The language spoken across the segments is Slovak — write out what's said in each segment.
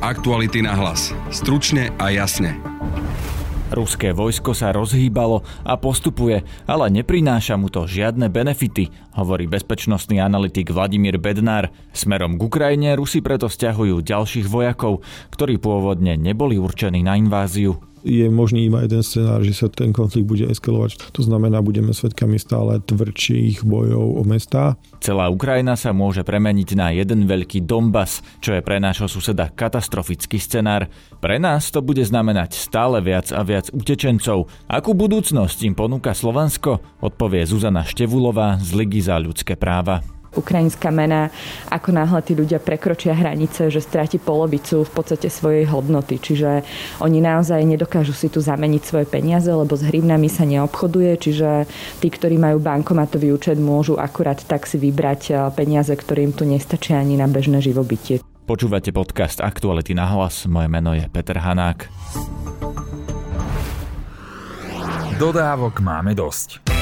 Aktuality na hlas. Stručne a jasne. Ruské vojsko sa rozhýbalo a postupuje, ale neprináša mu to žiadne benefity, hovorí bezpečnostný analytik Vladimír Bednár. Smerom k Ukrajine Rusi preto stiahujú ďalších vojakov, ktorí pôvodne neboli určení na inváziu je možný iba jeden scenár, že sa ten konflikt bude eskalovať. To znamená, budeme svetkami stále tvrdších bojov o mestá. Celá Ukrajina sa môže premeniť na jeden veľký Donbass, čo je pre nášho suseda katastrofický scenár. Pre nás to bude znamenať stále viac a viac utečencov. Akú budúcnosť im ponúka Slovensko, odpovie Zuzana Števulová z Ligy za ľudské práva ukrajinská mena, ako náhle tí ľudia prekročia hranice, že stráti polovicu v podstate svojej hodnoty. Čiže oni naozaj nedokážu si tu zameniť svoje peniaze, lebo s hrivnami sa neobchoduje, čiže tí, ktorí majú bankomatový účet, môžu akurát tak si vybrať eh, peniaze, ktorým tu nestačia ani na bežné živobytie. Počúvate podcast Aktuality na hlas. Moje meno je Peter Hanák. Dodávok máme dosť.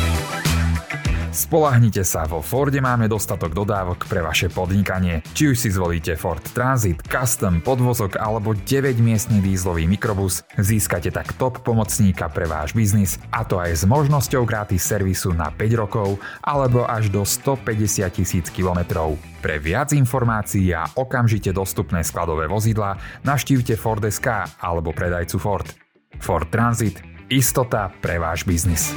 Spolahnite sa, vo Forde máme dostatok dodávok pre vaše podnikanie. Či už si zvolíte Ford Transit, Custom, podvozok alebo 9-miestny dízlový mikrobus, získate tak top pomocníka pre váš biznis a to aj s možnosťou gratis servisu na 5 rokov alebo až do 150 tisíc kilometrov. Pre viac informácií a okamžite dostupné skladové vozidla navštívte Ford.sk alebo predajcu Ford. Ford Transit. Istota pre váš biznis.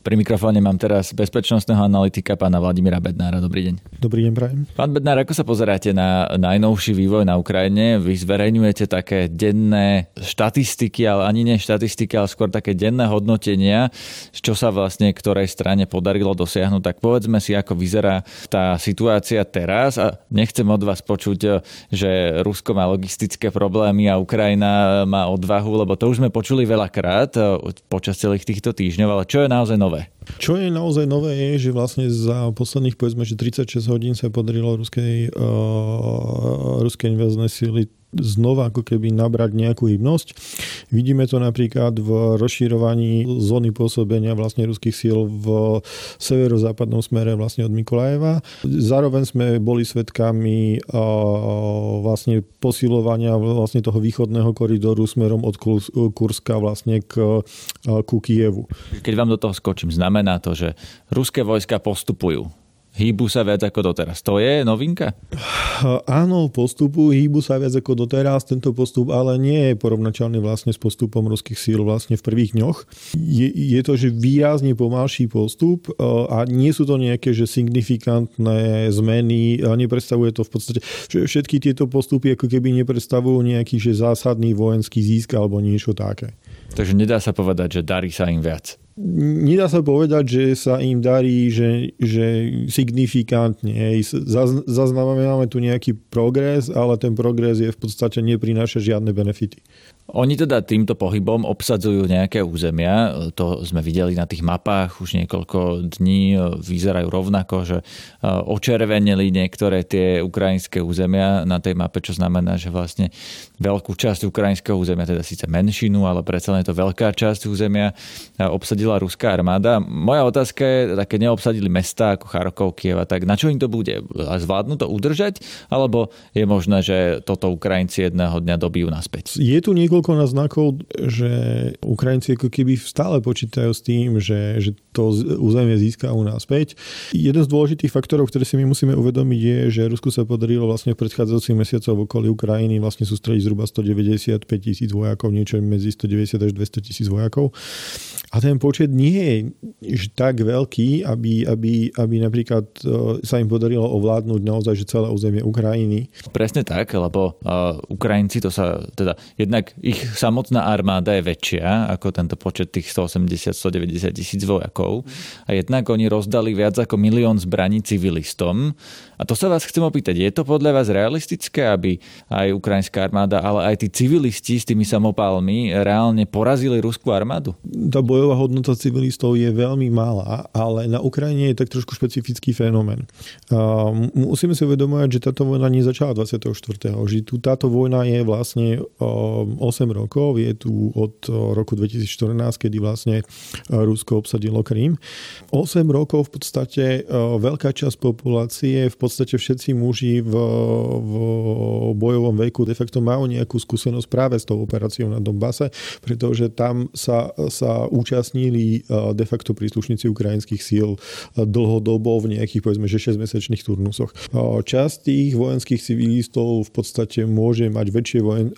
Pri mikrofóne mám teraz bezpečnostného analytika pána Vladimíra Bednára. Dobrý deň. Dobrý deň, prajem. Pán Bednár, ako sa pozeráte na najnovší vývoj na Ukrajine? Vy zverejňujete také denné štatistiky, ale ani nie štatistiky, ale skôr také denné hodnotenia, čo sa vlastne ktorej strane podarilo dosiahnuť. Tak povedzme si, ako vyzerá tá situácia teraz a nechcem od vás počuť, že Rusko má logistické problémy a Ukrajina má odvahu, lebo to už sme počuli veľakrát počas celých týchto týždňov, ale čo je naozaj nové? Nové. Čo je naozaj nové je, že vlastne za posledných povedzme, že 36 hodín sa podarilo ruskej, uh, ruskej invazné síly znova ako keby nabrať nejakú hybnosť. Vidíme to napríklad v rozširovaní zóny pôsobenia vlastne ruských síl v severozápadnom smere vlastne od Mikolajeva. Zároveň sme boli svetkami vlastne posilovania vlastne toho východného koridoru smerom od Kurska vlastne k, ku Kievu. Keď vám do toho skočím, znamená to, že ruské vojska postupujú hýbu sa viac ako doteraz. To je novinka? Áno, postupu hýbu sa viac ako doteraz. Tento postup ale nie je porovnateľný vlastne s postupom ruských síl vlastne v prvých dňoch. Je, je to, že výrazne pomalší postup e, a nie sú to nejaké že signifikantné zmeny. Nepredstavuje to v podstate, všetky tieto postupy ako keby nepredstavujú nejaký že zásadný vojenský získ alebo niečo také. Takže nedá sa povedať, že darí sa im viac nedá sa povedať, že sa im darí, že, že signifikantne. Zaznamenáme tu nejaký progres, ale ten progres je v podstate neprináša žiadne benefity. Oni teda týmto pohybom obsadzujú nejaké územia, to sme videli na tých mapách už niekoľko dní, vyzerajú rovnako, že e, očervenili niektoré tie ukrajinské územia na tej mape, čo znamená, že vlastne veľkú časť ukrajinského územia, teda síce menšinu, ale predsa je to veľká časť územia, e, obsadila ruská armáda. Moja otázka je, také neobsadili mesta ako Charkov, Kieva, tak na čo im to bude? Zvládnu to udržať? Alebo je možné, že toto Ukrajinci jedného dňa dobijú naspäť? Je tu niekoľko niekoľko znakov, že Ukrajinci ako keby stále počítajú s tým, že, že to územie získajú naspäť. Jeden z dôležitých faktorov, ktoré si my musíme uvedomiť je, že Rusku sa podarilo vlastne v predchádzajúcich mesiacoch v okolí Ukrajiny vlastne sústrediť zhruba 195 tisíc vojakov, niečo medzi 190 až 200 tisíc vojakov. A ten počet nie je tak veľký, aby, aby, aby napríklad e, sa im podarilo ovládnuť naozaj že celé územie Ukrajiny. Presne tak, lebo uh, Ukrajinci to sa, teda jednak ich samotná armáda je väčšia ako tento počet tých 180-190 tisíc vojakov a jednak oni rozdali viac ako milión zbraní civilistom. A to sa vás chcem opýtať, je to podľa vás realistické, aby aj ukrajinská armáda, ale aj tí civilisti s tými samopálmi reálne porazili ruskú armádu? Tá bojová hodnota civilistov je veľmi malá, ale na Ukrajine je tak trošku špecifický fenomén. Musíme si uvedomovať, že táto vojna nezačala 24. Že tu táto vojna je vlastne 8 rokov, je tu od roku 2014, kedy vlastne Rusko obsadilo Krím. 8 rokov v podstate veľká časť populácie, v podstate všetci muži v, v bojovom veku de facto majú nejakú skúsenosť práve s tou operáciou na Donbase, pretože tam sa, sa účastnili de facto príslušníci ukrajinských síl dlhodobo v nejakých povedzme, že 6-mesačných turnusoch. Časť tých vojenských civilistov v podstate môže mať väčšie vojen,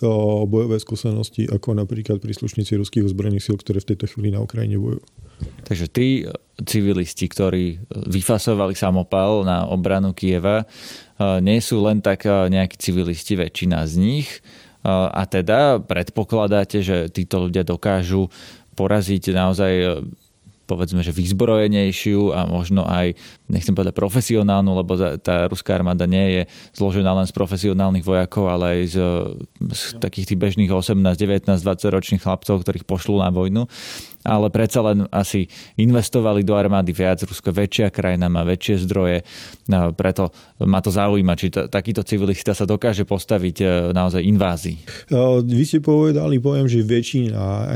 bojové skúsenosti ako napríklad príslušníci ruských ozbrojených síl, ktoré v tejto chvíli na Ukrajine bojujú. Takže tí civilisti, ktorí vyfasovali samopal na obranu Kieva, nie sú len tak nejakí civilisti, väčšina z nich. A teda predpokladáte, že títo ľudia dokážu poraziť naozaj povedzme, že vyzbrojenejšiu a možno aj, nechcem povedať profesionálnu, lebo tá ruská armáda nie je zložená len z profesionálnych vojakov, ale aj z, z takých tých bežných 18, 19, 20 ročných chlapcov, ktorých pošlú na vojnu ale predsa len asi investovali do armády viac. Rusko je väčšia krajina, má väčšie zdroje, preto ma to zaujíma, či to, takýto civilista sa dokáže postaviť e, naozaj invázii. Vy ste povedali, poviem, že väčšina.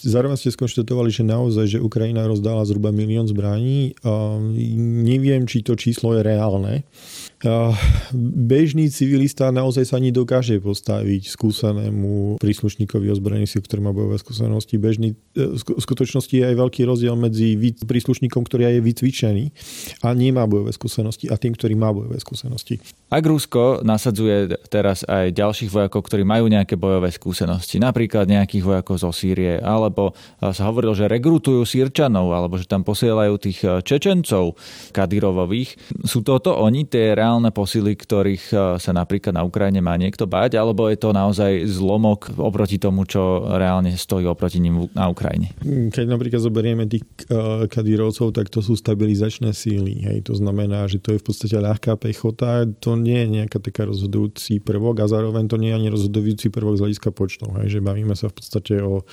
Zároveň ste skonštatovali, že naozaj, že Ukrajina rozdala zhruba milión zbraní. Neviem, či to číslo je reálne bežný civilista naozaj sa ani dokáže postaviť skúsenému príslušníkovi ozbrojených síl, ktorý má bojové skúsenosti. Bežný, e, v skutočnosti je aj veľký rozdiel medzi príslušníkom, ktorý je vycvičený a nemá bojové skúsenosti a tým, ktorý má bojové skúsenosti. Ak Rusko nasadzuje teraz aj ďalších vojakov, ktorí majú nejaké bojové skúsenosti, napríklad nejakých vojakov zo Sýrie, alebo sa hovorilo, že rekrutujú Sýrčanov, alebo že tam posielajú tých e, Čečencov Kadirovových, sú toto oni tie reálne posily, ktorých e, sa napríklad na Ukrajine má niekto bať, alebo je to naozaj zlomok oproti tomu, čo reálne stojí oproti ním na Ukrajine? Keď napríklad zoberieme tých e, kadírovcov, tak to sú stabilizačné síly. Hej. To znamená, že to je v podstate ľahká pechota, to nie je nejaká taká rozhodujúci prvok a zároveň to nie je ani rozhodujúci prvok z hľadiska počtov. Hej. Že bavíme sa v podstate o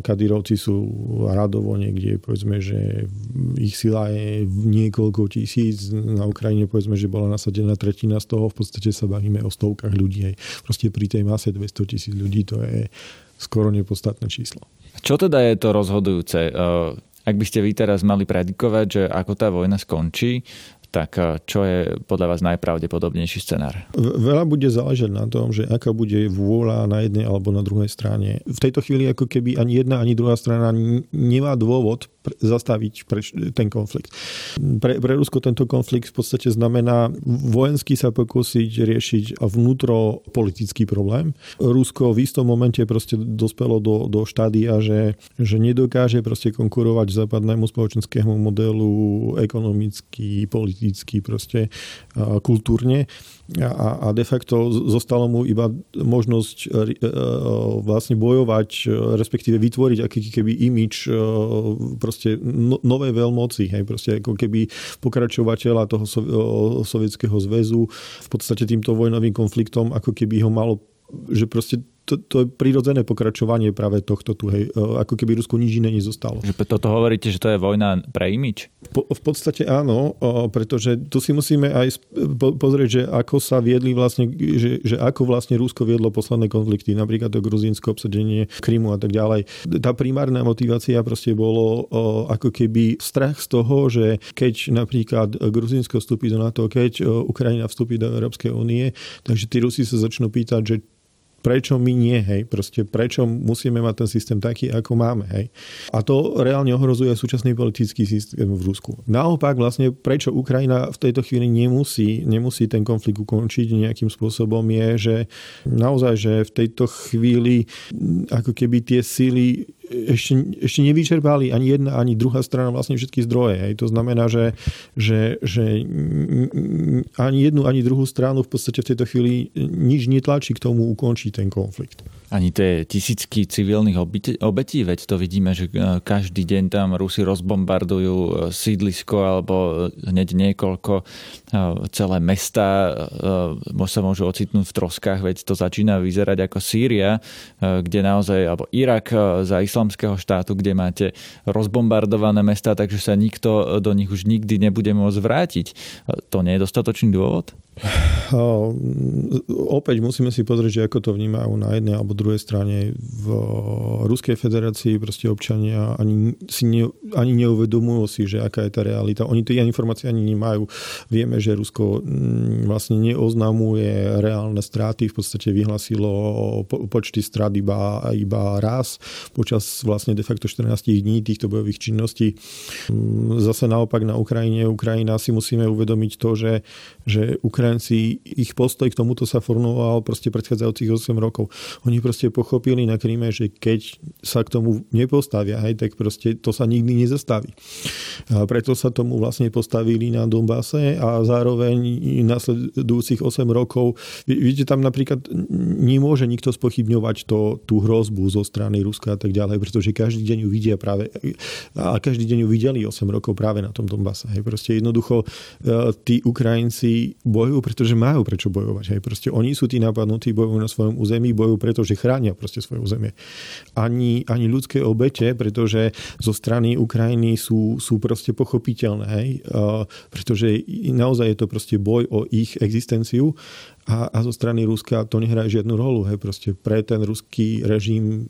Kadírovci sú radovo niekde, povedzme, že ich sila je niekoľko tisíc, na Ukrajine povedzme, že bola nasadená tretina z toho, v podstate sa bavíme o stovkách ľudí. Hej. Proste pri tej mase 200 tisíc ľudí to je skoro nepodstatné číslo. Čo teda je to rozhodujúce? Ak by ste vy teraz mali predikovať, že ako tá vojna skončí, tak eh, čo je podľa vás najpravdepodobnejší scenár? Veľa bude záležať na tom, že aká bude vôľa na jednej alebo na druhej strane. V tejto chvíli ako keby ani jedna, ani druhá strana nemá dôvod zastaviť ten konflikt. Pre, pre Rusko tento konflikt v podstate znamená vojensky sa pokúsiť riešiť vnútro politický problém. Rusko v istom momente proste dospelo do, do štádia, že, že nedokáže proste konkurovať západnému spoločenskému modelu ekonomicky, politicky, proste kultúrne a, a de facto zostalo mu iba možnosť e, e, vlastne bojovať, e, respektíve vytvoriť aký keby imič proste no, nové veľmoci, hej, proste ako keby pokračovateľa toho sovietského zväzu. V podstate týmto vojnovým konfliktom ako keby ho malo že proste to, to je prirodzené pokračovanie práve tohto tu, hej, e, ako keby Rusku nič iné nezostalo. Že toto hovoríte, že to je vojna pre imič? Po, v podstate áno, pretože tu si musíme aj pozrieť, že ako sa viedli vlastne, že, že ako vlastne Rusko viedlo posledné konflikty, napríklad to gruzínsko obsadenie Krymu a tak ďalej. Tá primárna motivácia proste bolo ako keby strach z toho, že keď napríklad Gruzínsko vstúpi do NATO, keď Ukrajina vstúpi do Európskej únie, takže tí Rusi sa začnú pýtať, že prečo my nie, hej, proste prečo musíme mať ten systém taký, ako máme, hej. A to reálne ohrozuje súčasný politický systém v Rusku. Naopak vlastne, prečo Ukrajina v tejto chvíli nemusí, nemusí ten konflikt ukončiť nejakým spôsobom je, že naozaj, že v tejto chvíli ako keby tie síly ešte, ešte nevyčerpali ani jedna, ani druhá strana vlastne všetky zdroje. Hej. To znamená, že, že, že ani jednu, ani druhú stranu v podstate v tejto chvíli nič netlačí k tomu ukončiť ten konflikt. Ani tie tisícky civilných obetí, veď to vidíme, že e, každý deň tam Rusi rozbombardujú e, sídlisko alebo hneď niekoľko celé mesta sa môžu ocitnúť v troskách, veď to začína vyzerať ako Sýria, kde naozaj, alebo Irak za islamského štátu, kde máte rozbombardované mesta, takže sa nikto do nich už nikdy nebude môcť vrátiť. To nie je dostatočný dôvod? Opäť musíme si pozrieť, že ako to vnímajú na jednej alebo druhej strane. V Ruskej federácii proste občania ani, si ne, ani neuvedomujú si, že aká je tá realita. Oni tie informácie ani nemajú. Vieme, že Rusko mm, vlastne neoznamuje reálne straty. V podstate vyhlasilo počty strát iba, iba raz počas vlastne de facto 14 dní týchto bojových činností. Mm, zase naopak na Ukrajine, Ukrajina si musíme uvedomiť to, že, že Ukrajina Ukrajinci, ich postoj k tomuto sa formoval proste predchádzajúcich 8 rokov. Oni proste pochopili na Kríme, že keď sa k tomu nepostavia, hej, tak proste to sa nikdy nezastaví. A preto sa tomu vlastne postavili na Donbase a zároveň nasledujúcich 8 rokov, vidíte, tam napríklad nemôže nikto spochybňovať to, tú hrozbu zo strany Ruska a tak ďalej, pretože každý deň ju vidia práve a každý deň ju videli 8 rokov práve na tom Donbase. Hej. Proste jednoducho e, tí Ukrajinci bojujú bojujú, pretože majú prečo bojovať. Hej. Proste oni sú tí napadnutí, bojujú na svojom území, bojujú preto, že chránia proste svoje územie. Ani, ani ľudské obete, pretože zo strany Ukrajiny sú, sú proste pochopiteľné, hej. Pretože naozaj je to proste boj o ich existenciu a, a zo strany Ruska to nehrá žiadnu rolu. Hej. Proste pre ten ruský režim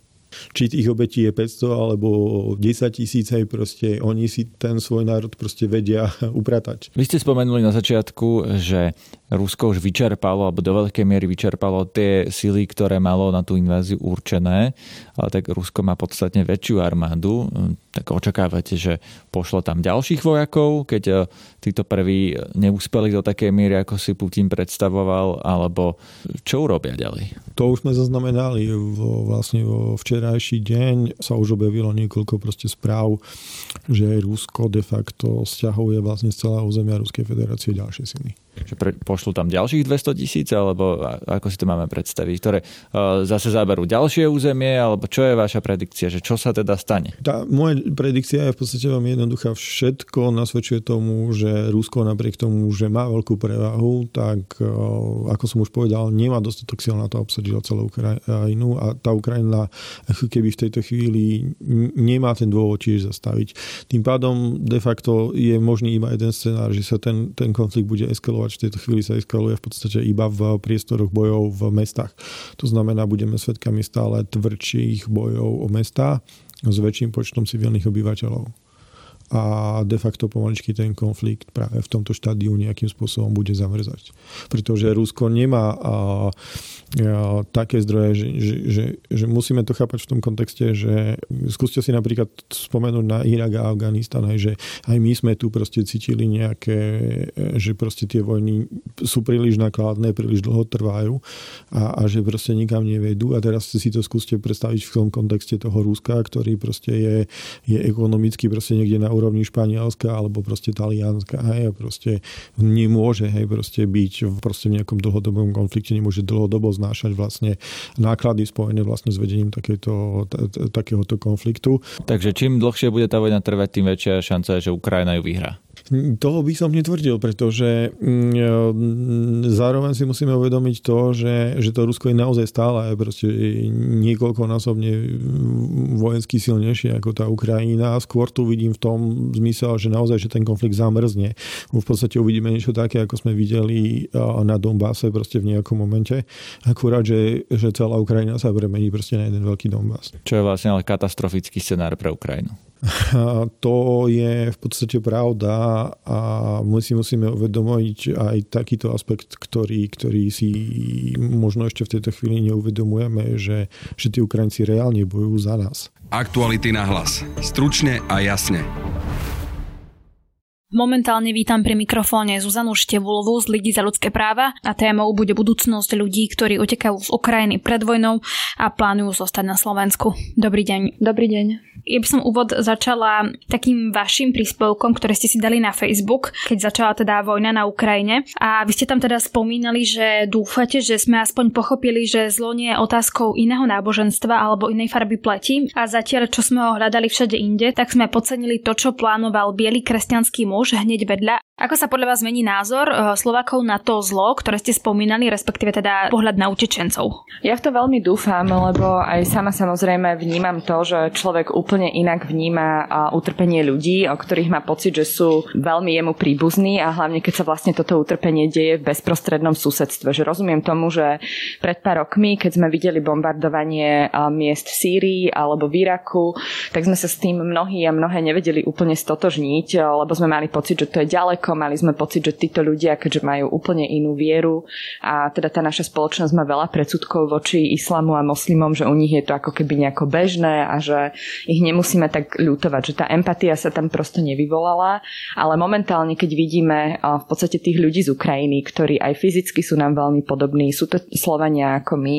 či tých obetí je 500 alebo 10 tisíc, hej, proste oni si ten svoj národ proste vedia upratať. Vy ste spomenuli na začiatku, že Rusko už vyčerpalo, alebo do veľkej miery vyčerpalo tie sily, ktoré malo na tú inváziu určené, ale tak Rusko má podstatne väčšiu armádu, tak očakávate, že pošlo tam ďalších vojakov, keď eh, títo prví neúspeli do takej miery, ako si Putin predstavoval, alebo čo urobia ďalej? To už sme zaznamenali vo, vlastne vo včerajší deň sa už objavilo niekoľko proste správ, že Rusko de facto stiahuje vlastne z celého územia Ruskej federácie ďalšie sily. Že pre, pošlu tam ďalších 200 tisíc, alebo ako si to máme predstaviť, ktoré uh, zase záberú ďalšie územie, alebo čo je vaša predikcia, že čo sa teda stane? Tá moja predikcia je v podstate veľmi jednoduchá. Všetko nasvedčuje tomu, že Rusko napriek tomu, že má veľkú prevahu, tak uh, ako som už povedal, nemá dostatok sil na to obsadiť celú Ukrajinu a tá Ukrajina ako keby v tejto chvíli nemá ten dôvod tiež zastaviť. Tým pádom de facto je možný iba jeden scenár, že sa ten, ten konflikt bude eskalovať eskalovať. V tejto chvíli sa eskaluje v podstate iba v priestoroch bojov v mestách. To znamená, budeme svetkami stále tvrdších bojov o mestá s väčším počtom civilných obyvateľov a de facto pomaličky ten konflikt práve v tomto štádiu nejakým spôsobom bude zamrzať. Pretože Rusko nemá a, a, také zdroje, že, že, že, že musíme to chápať v tom kontexte, že skúste si napríklad spomenúť na Irak a Afganistan, že aj my sme tu proste cítili nejaké, že proste tie vojny sú príliš nakladné, príliš dlho trvajú a, a že proste nikam nevedú a teraz si to skúste predstaviť v tom kontexte toho Ruska, ktorý proste je, je ekonomicky proste niekde na úrovni Španielska alebo proste Talianska, hej, proste nemôže, hej, proste byť proste v nejakom dlhodobom konflikte, nemôže dlhodobo znášať vlastne náklady spojené vlastne s vedením takéto, takéhoto konfliktu. Takže čím dlhšie bude tá vojna trvať, tým väčšia šanca je, že Ukrajina ju vyhrá. Toho by som netvrdil, pretože mm, zároveň si musíme uvedomiť to, že, že to Rusko je naozaj stále proste niekoľkonásobne vojensky silnejšie ako tá Ukrajina. Skôr tu vidím v tom zmysel, že naozaj, že ten konflikt zamrzne. V podstate uvidíme niečo také, ako sme videli na Donbase proste v nejakom momente. Akurát, že, že celá Ukrajina sa premení proste na jeden veľký Donbass. Čo je vlastne ale katastrofický scenár pre Ukrajinu. To je v podstate pravda a my si musíme uvedomiť aj takýto aspekt, ktorý, ktorý si možno ešte v tejto chvíli neuvedomujeme, že, že tí Ukrajinci reálne bojujú za nás. Aktuality na hlas. Stručne a jasne. Momentálne vítam pri mikrofóne Zuzanu Števulovú z Ligy za ľudské práva a témou bude budúcnosť ľudí, ktorí utekajú z Ukrajiny pred vojnou a plánujú zostať na Slovensku. Dobrý deň. Dobrý deň. Ja by som úvod začala takým vašim príspevkom, ktoré ste si dali na Facebook, keď začala teda vojna na Ukrajine. A vy ste tam teda spomínali, že dúfate, že sme aspoň pochopili, že zlo nie je otázkou iného náboženstva alebo inej farby pleti. A zatiaľ, čo sme ho hľadali všade inde, tak sme podcenili to, čo plánoval biely kresťanský muž hneď vedľa ako sa podľa vás zmení názor eh, Slovakov na to zlo, ktoré ste spomínali, respektíve teda pohľad na utečencov? Ja v to veľmi dúfam, lebo aj sama samozrejme vnímam to, že človek úplne inak vníma utrpenie ľudí, o ktorých má pocit, že sú veľmi jemu príbuzní a hlavne keď sa vlastne toto utrpenie deje v bezprostrednom susedstve. Že rozumiem tomu, že pred pár rokmi, keď sme videli bombardovanie miest v Sýrii alebo v Iraku, tak sme sa s tým mnohí a mnohé nevedeli úplne stotožniť, lebo sme mali pocit, že to je ďaleko. Mali sme pocit, že títo ľudia, keďže majú úplne inú vieru a teda tá naša spoločnosť má veľa predsudkov voči islamu a moslimom, že u nich je to ako keby nejako bežné a že ich nemusíme tak ľutovať, že tá empatia sa tam prosto nevyvolala, ale momentálne, keď vidíme v podstate tých ľudí z Ukrajiny, ktorí aj fyzicky sú nám veľmi podobní, sú to Slovania ako my,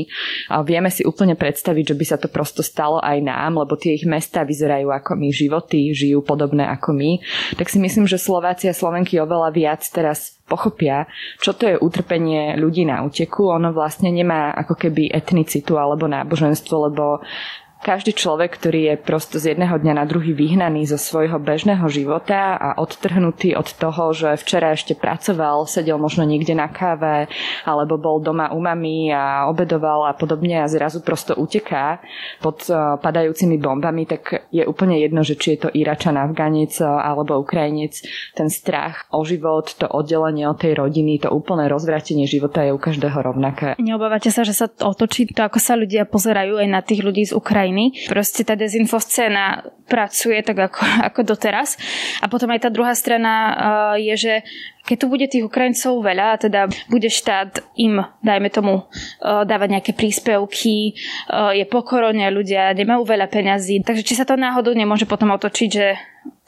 vieme si úplne predstaviť, že by sa to prosto stalo aj nám, lebo tie ich mesta vyzerajú ako my, životy žijú podobné ako my, tak si myslím, že Slováci a Slovenky oveľa viac teraz pochopia, čo to je utrpenie ľudí na úteku. Ono vlastne nemá ako keby etnicitu alebo náboženstvo, lebo každý človek, ktorý je prosto z jedného dňa na druhý vyhnaný zo svojho bežného života a odtrhnutý od toho, že včera ešte pracoval, sedel možno niekde na káve alebo bol doma u mami a obedoval a podobne a zrazu prosto uteká pod eh, padajúcimi bombami, tak je úplne jedno, že či je to Iračan, Afganec eh, alebo Ukrajinec. Ten strach o život, to oddelenie od tej rodiny, to úplné rozvratenie života je u každého rovnaké. Neobávate sa, že sa otočí to, ako sa ľudia pozerajú aj na tých ľudí z Ukrajiny? Krajiny. Proste tá dezinfoscéna pracuje tak ako, ako doteraz. A potom aj tá druhá strana uh, je, že keď tu bude tých Ukrajincov veľa, teda bude štát im, dajme tomu, uh, dávať nejaké príspevky, uh, je po korone, ľudia nemajú veľa peňazí, takže či sa to náhodou nemôže potom otočiť, že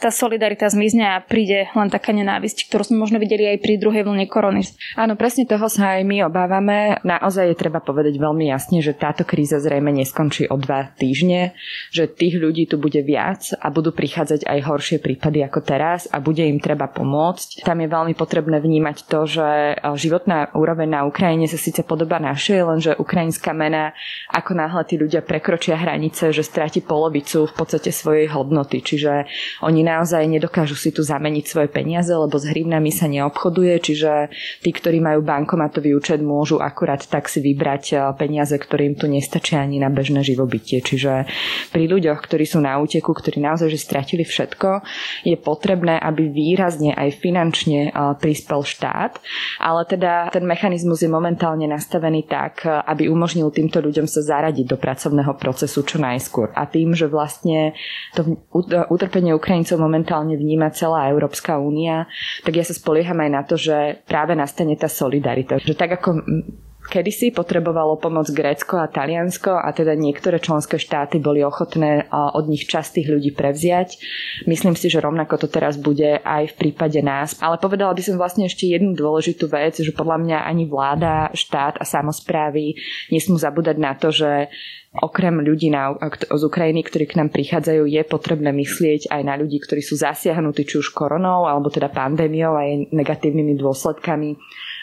tá solidarita zmizne a príde len taká nenávisť, ktorú sme možno videli aj pri druhej vlne korony. Áno, presne toho sa aj my obávame. Naozaj je treba povedať veľmi jasne, že táto kríza zrejme neskončí o dva týždne, že tých ľudí tu bude viac a budú prichádzať aj horšie prípady ako teraz a bude im treba pomôcť. Tam je veľmi potrebné vnímať to, že e, životná úroveň na Ukrajine sa síce podobá našej, lenže ukrajinská mena, ako náhle tí ľudia prekročia hranice, že stráti polovicu v podstate svojej hodnoty. Čiže oni naozaj nedokážu si tu zameniť svoje peniaze, lebo s hrivnami sa neobchoduje, čiže tí, ktorí majú bankomatový účet, môžu akurát tak si vybrať eh, peniaze, ktorým tu nestačia ani na bežné živobytie. Čiže pri ľuďoch, ktorí sú na úteku, ktorí naozaj že stratili všetko, je potrebné, aby výrazne aj finančne eh, prispel štát, ale teda ten mechanizmus je momentálne nastavený tak, eh, aby umožnil týmto ľuďom sa zaradiť do pracovného procesu čo najskôr. A tým, že vlastne to utrpenie Ukrajincov momentálne vníma celá Európska únia, tak ja sa spolieham aj na to, že práve nastane tá solidarita. Že tak ako kedysi potrebovalo pomoc Grécko a Taliansko a teda niektoré členské štáty boli ochotné od nich časť tých ľudí prevziať. Myslím si, že rovnako to teraz bude aj v prípade nás. Ale povedala by som vlastne ešte jednu dôležitú vec, že podľa mňa ani vláda, štát a samozprávy nesmú zabúdať na to, že okrem ľudí na, z Ukrajiny, ktorí k nám prichádzajú, je potrebné myslieť aj na ľudí, ktorí sú zasiahnutí či už koronou alebo teda pandémiou a jej negatívnymi dôsledkami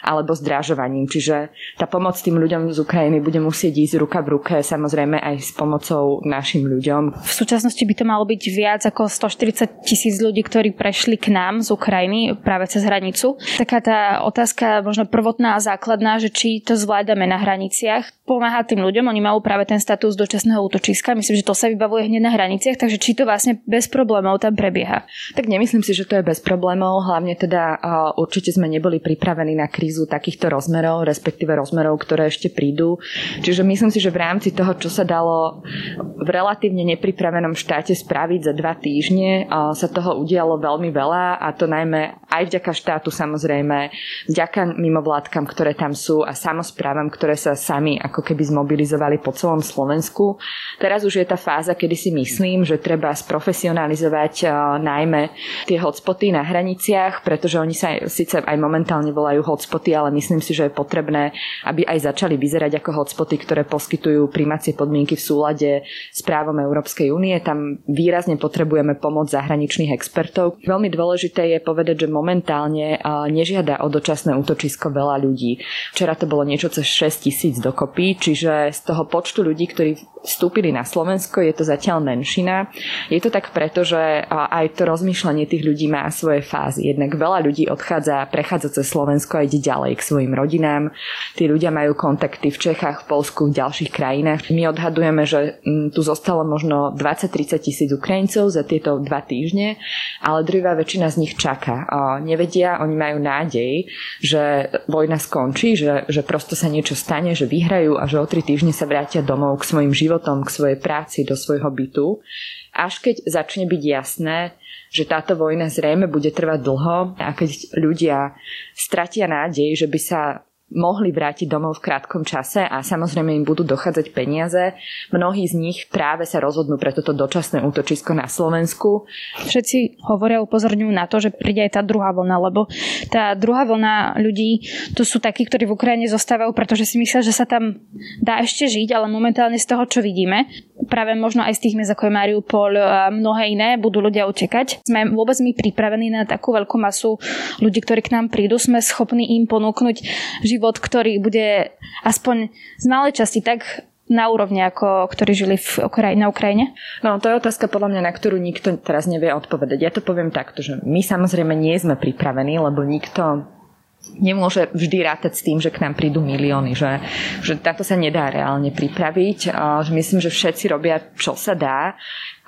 alebo zdražovaním. Čiže tá pomoc tým ľuďom z Ukrajiny bude musieť ísť ruka v ruke samozrejme aj s pomocou našim ľuďom. V súčasnosti by to malo byť viac ako 140 tisíc ľudí, ktorí prešli k nám z Ukrajiny práve cez hranicu. Taká tá otázka možno prvotná a základná, že či to zvládame na hraniciach. Pomáha tým ľuďom, oni majú práve ten status dočasného útočiska. Myslím, že to sa vybavuje hneď na hraniciach, takže či to vlastne bez problémov tam prebieha. Tak nemyslím si, že to je bez problémov, hlavne teda uh, určite sme neboli pripravení na krízu krízu takýchto rozmerov, respektíve rozmerov, ktoré ešte prídu. Čiže myslím si, že v rámci toho, čo sa dalo v relatívne nepripravenom štáte spraviť za dva týždne, sa toho udialo veľmi veľa a to najmä aj vďaka štátu samozrejme, vďaka mimovládkam, ktoré tam sú a samozprávam, ktoré sa sami ako keby zmobilizovali po celom Slovensku. Teraz už je tá fáza, kedy si myslím, že treba sprofesionalizovať najmä tie hotspoty na hraniciach, pretože oni sa síce aj momentálne volajú hotspoty, hotspoty, ale myslím si, že je potrebné, aby aj začali vyzerať ako hotspoty, ktoré poskytujú primacie podmienky v súlade s právom Európskej únie. Tam výrazne potrebujeme pomoc zahraničných expertov. Veľmi dôležité je povedať, že momentálne nežiada o dočasné útočisko veľa ľudí. Včera to bolo niečo cez 6 tisíc dokopy, čiže z toho počtu ľudí, ktorí vstúpili na Slovensko, je to zatiaľ menšina. Je to tak preto, že aj to rozmýšľanie tých ľudí má svoje fázy. Jednak veľa ľudí odchádza, prechádza cez Slovensko a ide ďalej k svojim rodinám. Tí ľudia majú kontakty v Čechách, v Polsku, v ďalších krajinách. My odhadujeme, že mm, tu zostalo možno 20-30 tisíc Ukrajincov za tieto dva týždne, ale druhá väčšina z nich čaká. Nevedia, oni majú nádej, že vojna skončí, že, že prosto sa niečo stane, že vyhrajú a že o tri týždne sa vrátia domov k svojim životom, k svojej práci, do svojho bytu, až keď začne byť jasné, že táto vojna zrejme bude trvať dlho a keď ľudia stratia nádej, že by sa mohli vrátiť domov v krátkom čase a samozrejme im budú dochádzať peniaze. Mnohí z nich práve sa rozhodnú pre toto dočasné útočisko na Slovensku. Všetci hovoria, upozorňujú na to, že príde aj tá druhá vlna, lebo tá druhá vlna ľudí, to sú takí, ktorí v Ukrajine zostávajú, pretože si myslia, že sa tam dá ešte žiť, ale momentálne z toho, čo vidíme, práve možno aj z tých miest ako je Mariupol a mnohé iné, budú ľudia utekať. Sme vôbec my pripravení na takú veľkú masu ľudí, ktorí k nám prídu, sme schopní im ponúknuť život, ktorý bude aspoň z malej časti tak na úrovni, ako ktorí žili v Ukraj- na Ukrajine? No, to je otázka podľa mňa, na ktorú nikto teraz nevie odpovedať. Ja to poviem takto, že my samozrejme nie sme pripravení, lebo nikto nemôže vždy rátať s tým, že k nám prídu milióny, že, že táto sa nedá reálne pripraviť. Myslím, že všetci robia, čo sa dá,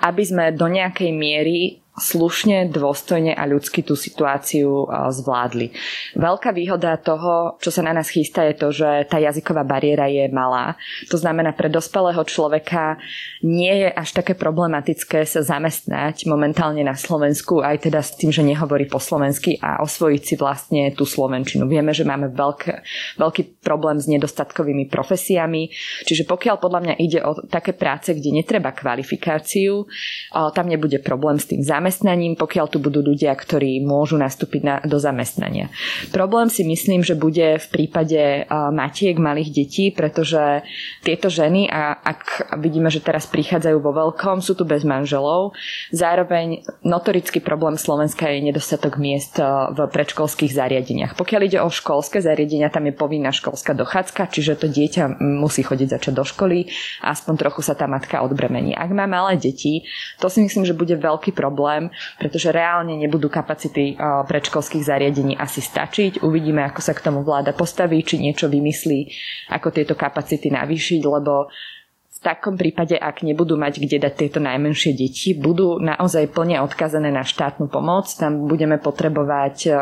aby sme do nejakej miery slušne, dôstojne a ľudsky tú situáciu zvládli. Veľká výhoda toho, čo sa na nás chystá, je to, že tá jazyková bariéra je malá. To znamená, pre dospelého človeka nie je až také problematické sa zamestnať momentálne na Slovensku, aj teda s tým, že nehovorí po slovensky a osvojiť si vlastne tú slovenčinu. Vieme, že máme veľk, veľký problém s nedostatkovými profesiami, čiže pokiaľ podľa mňa ide o také práce, kde netreba kvalifikáciu, tam nebude problém s tým zamestnaním zamestnaním, pokiaľ tu budú ľudia, ktorí môžu nastúpiť na, do zamestnania. Problém si myslím, že bude v prípade matiek malých detí, pretože tieto ženy, a ak vidíme, že teraz prichádzajú vo veľkom, sú tu bez manželov. Zároveň notorický problém Slovenska je nedostatok miest v predškolských zariadeniach. Pokiaľ ide o školské zariadenia, tam je povinná školská dochádzka, čiže to dieťa musí chodiť začať do školy aspoň trochu sa tá matka odbremení. Ak má malé deti, to si myslím, že bude veľký problém problém, pretože reálne nebudú kapacity predškolských zariadení asi stačiť. Uvidíme, ako sa k tomu vláda postaví, či niečo vymyslí, ako tieto kapacity navýšiť, lebo v takom prípade, ak nebudú mať kde dať tieto najmenšie deti, budú naozaj plne odkazané na štátnu pomoc. Tam budeme potrebovať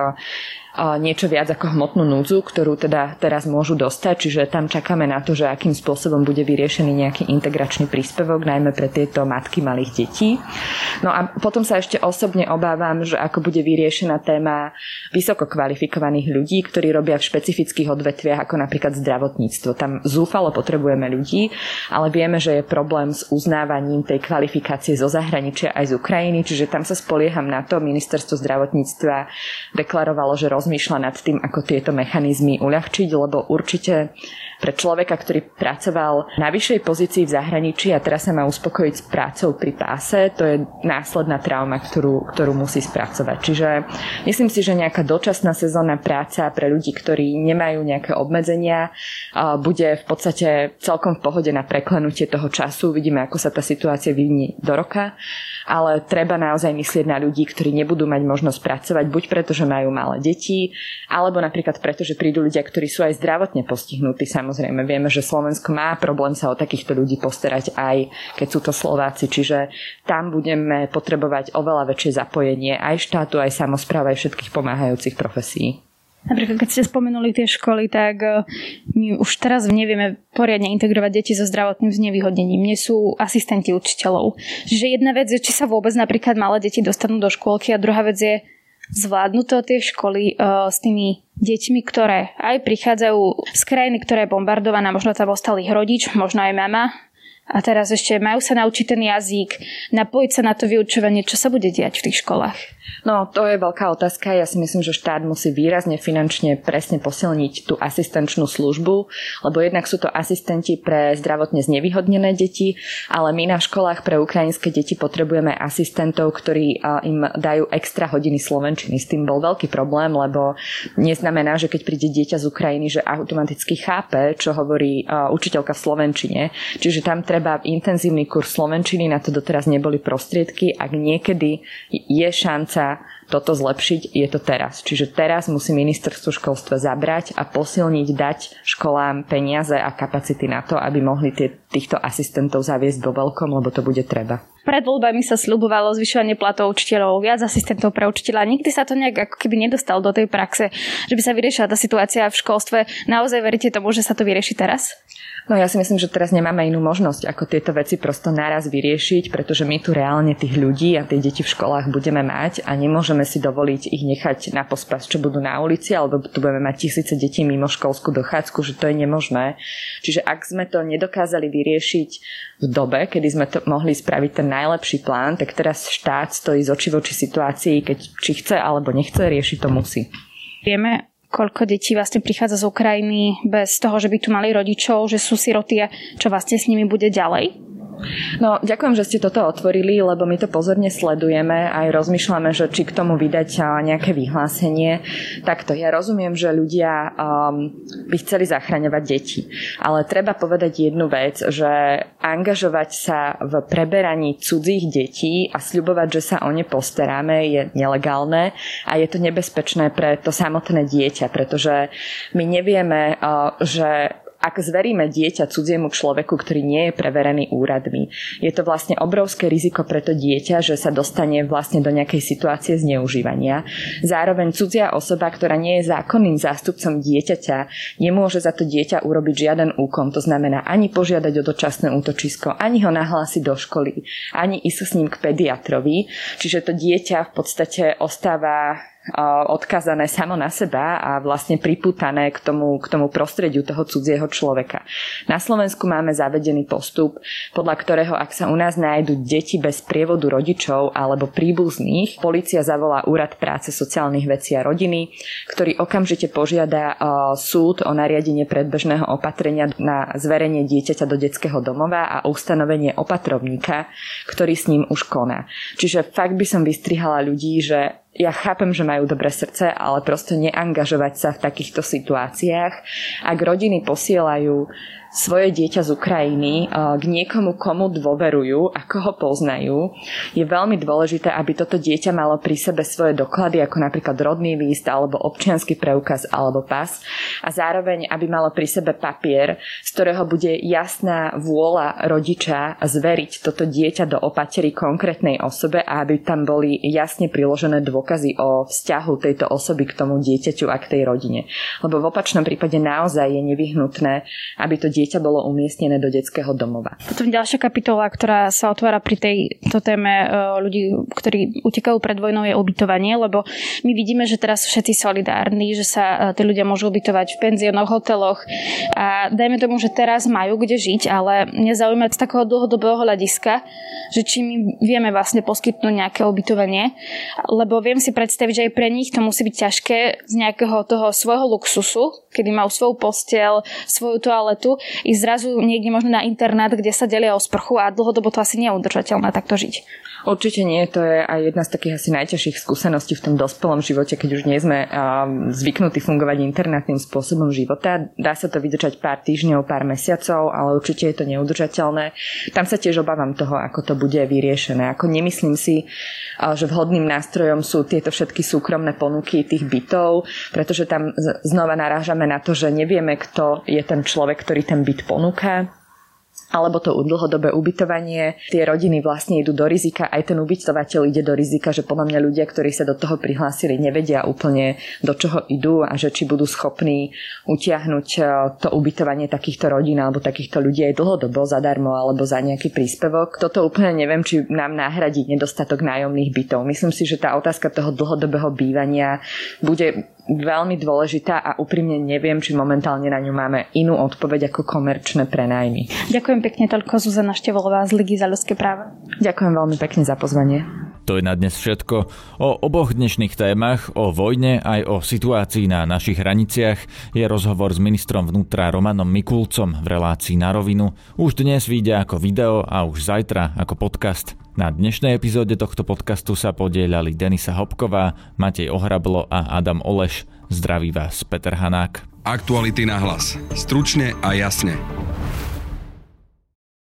niečo viac ako hmotnú núdzu, ktorú teda teraz môžu dostať, čiže tam čakáme na to, že akým spôsobom bude vyriešený nejaký integračný príspevok, najmä pre tieto matky malých detí. No a potom sa ešte osobne obávam, že ako bude vyriešená téma vysoko kvalifikovaných ľudí, ktorí robia v špecifických odvetviach, ako napríklad zdravotníctvo. Tam zúfalo potrebujeme ľudí, ale vieme, že je problém s uznávaním tej kvalifikácie zo zahraničia aj z Ukrajiny, čiže tam sa spolieham na to. Ministerstvo zdravotníctva deklarovalo, že rozmýšľa nad tým, ako tieto mechanizmy uľahčiť, lebo určite pre človeka, ktorý pracoval na vyššej pozícii v zahraničí a teraz sa má uspokojiť s prácou pri páse, to je následná trauma, ktorú, ktorú musí spracovať. Čiže myslím si, že nejaká dočasná sezónna práca pre ľudí, ktorí nemajú nejaké obmedzenia, bude v podstate celkom v pohode na preklenutie toho času. Vidíme, ako sa tá situácia vyvinie do roka ale treba naozaj myslieť na ľudí, ktorí nebudú mať možnosť pracovať, buď preto, že majú malé deti, alebo napríklad preto, že prídu ľudia, ktorí sú aj zdravotne postihnutí. Samozrejme, vieme, že Slovensko má problém sa o takýchto ľudí postarať aj keď sú to Slováci, čiže tam budeme potrebovať oveľa väčšie zapojenie aj štátu, aj samozpráva, aj všetkých pomáhajúcich profesí. Napríklad, keď ste spomenuli tie školy, tak e, my už teraz nevieme poriadne integrovať deti so zdravotným znevýhodnením. Nie sú asistenti učiteľov. Čiže jedna vec je, či sa vôbec napríklad malé deti dostanú do škôlky a druhá vec je zvládnuť to tie školy uh, s tými deťmi, ktoré aj prichádzajú z krajiny, ktorá je bombardovaná, možno tam ostal ich rodič, možno aj mama, a teraz ešte majú sa naučiť ten jazyk, napojiť sa na to vyučovanie, čo sa bude diať v tých školách? No, to je veľká otázka. Ja si myslím, že štát musí výrazne finančne presne posilniť tú asistenčnú službu, lebo jednak sú to asistenti pre zdravotne znevýhodnené deti, ale my na školách pre ukrajinské deti potrebujeme asistentov, ktorí im dajú extra hodiny slovenčiny. S tým bol veľký problém, lebo neznamená, že keď príde dieťa z Ukrajiny, že automaticky chápe, čo hovorí učiteľka v slovenčine. Čiže tam treba intenzívny kurz slovenčiny, na to doteraz neboli prostriedky. Ak niekedy je šanca toto zlepšiť, je to teraz. Čiže teraz musí ministerstvo školstva zabrať a posilniť, dať školám peniaze a kapacity na to, aby mohli tie, týchto asistentov zaviesť vo veľkom, lebo to bude treba. Pred voľbami sa slubovalo zvyšovanie platov učiteľov, viac asistentov pre učiteľa. Nikdy sa to nejak ako keby nedostal do tej praxe, že by sa vyriešila tá situácia v školstve. Naozaj veríte tomu, že sa to vyrieši teraz? No ja si myslím, že teraz nemáme inú možnosť, ako tieto veci prosto naraz vyriešiť, pretože my tu reálne tých ľudí a tie deti v školách budeme mať a nemôžeme si dovoliť ich nechať na pospas, čo budú na ulici, alebo tu budeme mať tisíce detí mimo školskú dochádzku, že to je nemožné. Čiže ak sme to nedokázali vyriešiť v dobe, kedy sme to mohli spraviť ten najlepší plán, tak teraz štát stojí z oči voči situácii, keď či chce alebo nechce riešiť, to musí. Vieme, koľko detí vlastne prichádza z Ukrajiny bez toho, že by tu mali rodičov, že sú siroty a čo vlastne s nimi bude ďalej? No, ďakujem, že ste toto otvorili, lebo my to pozorne sledujeme, aj rozmýšľame, že či k tomu vydať nejaké vyhlásenie. Takto, ja rozumiem, že ľudia um, by chceli zachraňovať deti, ale treba povedať jednu vec, že angažovať sa v preberaní cudzích detí a sľubovať, že sa o ne postaráme, je nelegálne a je to nebezpečné pre to samotné dieťa, pretože my nevieme, uh, že ak zveríme dieťa cudziemu človeku, ktorý nie je preverený úradmi. Je to vlastne obrovské riziko pre to dieťa, že sa dostane vlastne do nejakej situácie zneužívania. Zároveň cudzia osoba, ktorá nie je zákonným zástupcom dieťaťa, nemôže za to dieťa urobiť žiaden úkon. To znamená ani požiadať o dočasné útočisko, ani ho nahlásiť do školy, ani ísť s ním k pediatrovi. Čiže to dieťa v podstate ostáva odkazané samo na seba a vlastne priputané k tomu, k tomu prostrediu toho cudzieho človeka. Na Slovensku máme zavedený postup, podľa ktorého ak sa u nás nájdu deti bez prievodu rodičov alebo príbuzných, policia zavolá Úrad práce sociálnych vecí a rodiny, ktorý okamžite požiada súd o nariadenie predbežného opatrenia na zverenie dieťaťa do detského domova a ustanovenie opatrovníka, ktorý s ním už koná. Čiže fakt by som vystrihala ľudí, že ja chápem, že majú dobré srdce, ale proste neangažovať sa v takýchto situáciách. Ak rodiny posielajú svoje dieťa z Ukrajiny eh, k niekomu, komu dôverujú a koho poznajú, je veľmi dôležité, aby toto dieťa malo pri sebe svoje doklady, ako napríklad rodný list alebo občiansky preukaz alebo pas a zároveň, aby malo pri sebe papier, z ktorého bude jasná vôľa rodiča zveriť toto dieťa do opatery konkrétnej osobe a aby tam boli jasne priložené dôkazy o vzťahu tejto osoby k tomu dieťaťu a k tej rodine. Lebo v opačnom prípade naozaj je nevyhnutné, aby to dieťa dieťa bolo umiestnené do detského domova. Potom ďalšia kapitola, ktorá sa otvára pri tejto téme e, ľudí, ktorí utekajú pred vojnou, je ubytovanie, lebo my vidíme, že teraz všetci solidárni, že sa e, tí ľudia môžu ubytovať v penziónoch, hoteloch a dajme tomu, že teraz majú kde žiť, ale mňa zaujíma z takého dlhodobého hľadiska, že či my vieme vlastne poskytnúť nejaké ubytovanie, lebo viem si predstaviť, že aj pre nich to musí byť ťažké z nejakého toho svojho luxusu, kedy majú svoju postel, svoju toaletu, i zrazu niekde možno na internát, kde sa delia o sprchu a dlhodobo to asi nie je udržateľné takto žiť. Určite nie, to je aj jedna z takých asi najťažších skúseností v tom dospelom živote, keď už nie sme um, zvyknutí fungovať internetným spôsobom života. Dá sa to vydržať pár týždňov, pár mesiacov, ale určite je to neudržateľné. Tam sa tiež obávam toho, ako to bude vyriešené. Ako nemyslím si, že vhodným nástrojom sú tieto všetky súkromné ponuky tých bytov, pretože tam znova narážame na to, že nevieme, kto je ten človek, ktorý ten byt ponúka alebo to dlhodobé ubytovanie. Tie rodiny vlastne idú do rizika, aj ten ubytovateľ ide do rizika, že podľa mňa ľudia, ktorí sa do toho prihlásili, nevedia úplne do čoho idú a že či budú schopní utiahnuť e, to ubytovanie takýchto rodín alebo takýchto ľudí aj dlhodobo zadarmo alebo za nejaký príspevok. Toto úplne neviem, či nám nahradí nedostatok nájomných bytov. Myslím si, že tá otázka toho dlhodobého bývania bude veľmi dôležitá a úprimne neviem, či momentálne na ňu máme inú odpoveď ako komerčné prenajmy. Ďakujem pekne toľko Zuzana Števolová z Ligy za ľudské práva. Ďakujem veľmi pekne za pozvanie. To je na dnes všetko. O oboch dnešných témach, o vojne aj o situácii na našich hraniciach je rozhovor s ministrom vnútra Romanom Mikulcom v relácii na rovinu. Už dnes vyjde ako video a už zajtra ako podcast. Na dnešnej epizóde tohto podcastu sa podielali Denisa Hopková, Matej Ohrablo a Adam Oleš. Zdraví vás Peter Hanák. Aktuality na hlas. Stručne a jasne.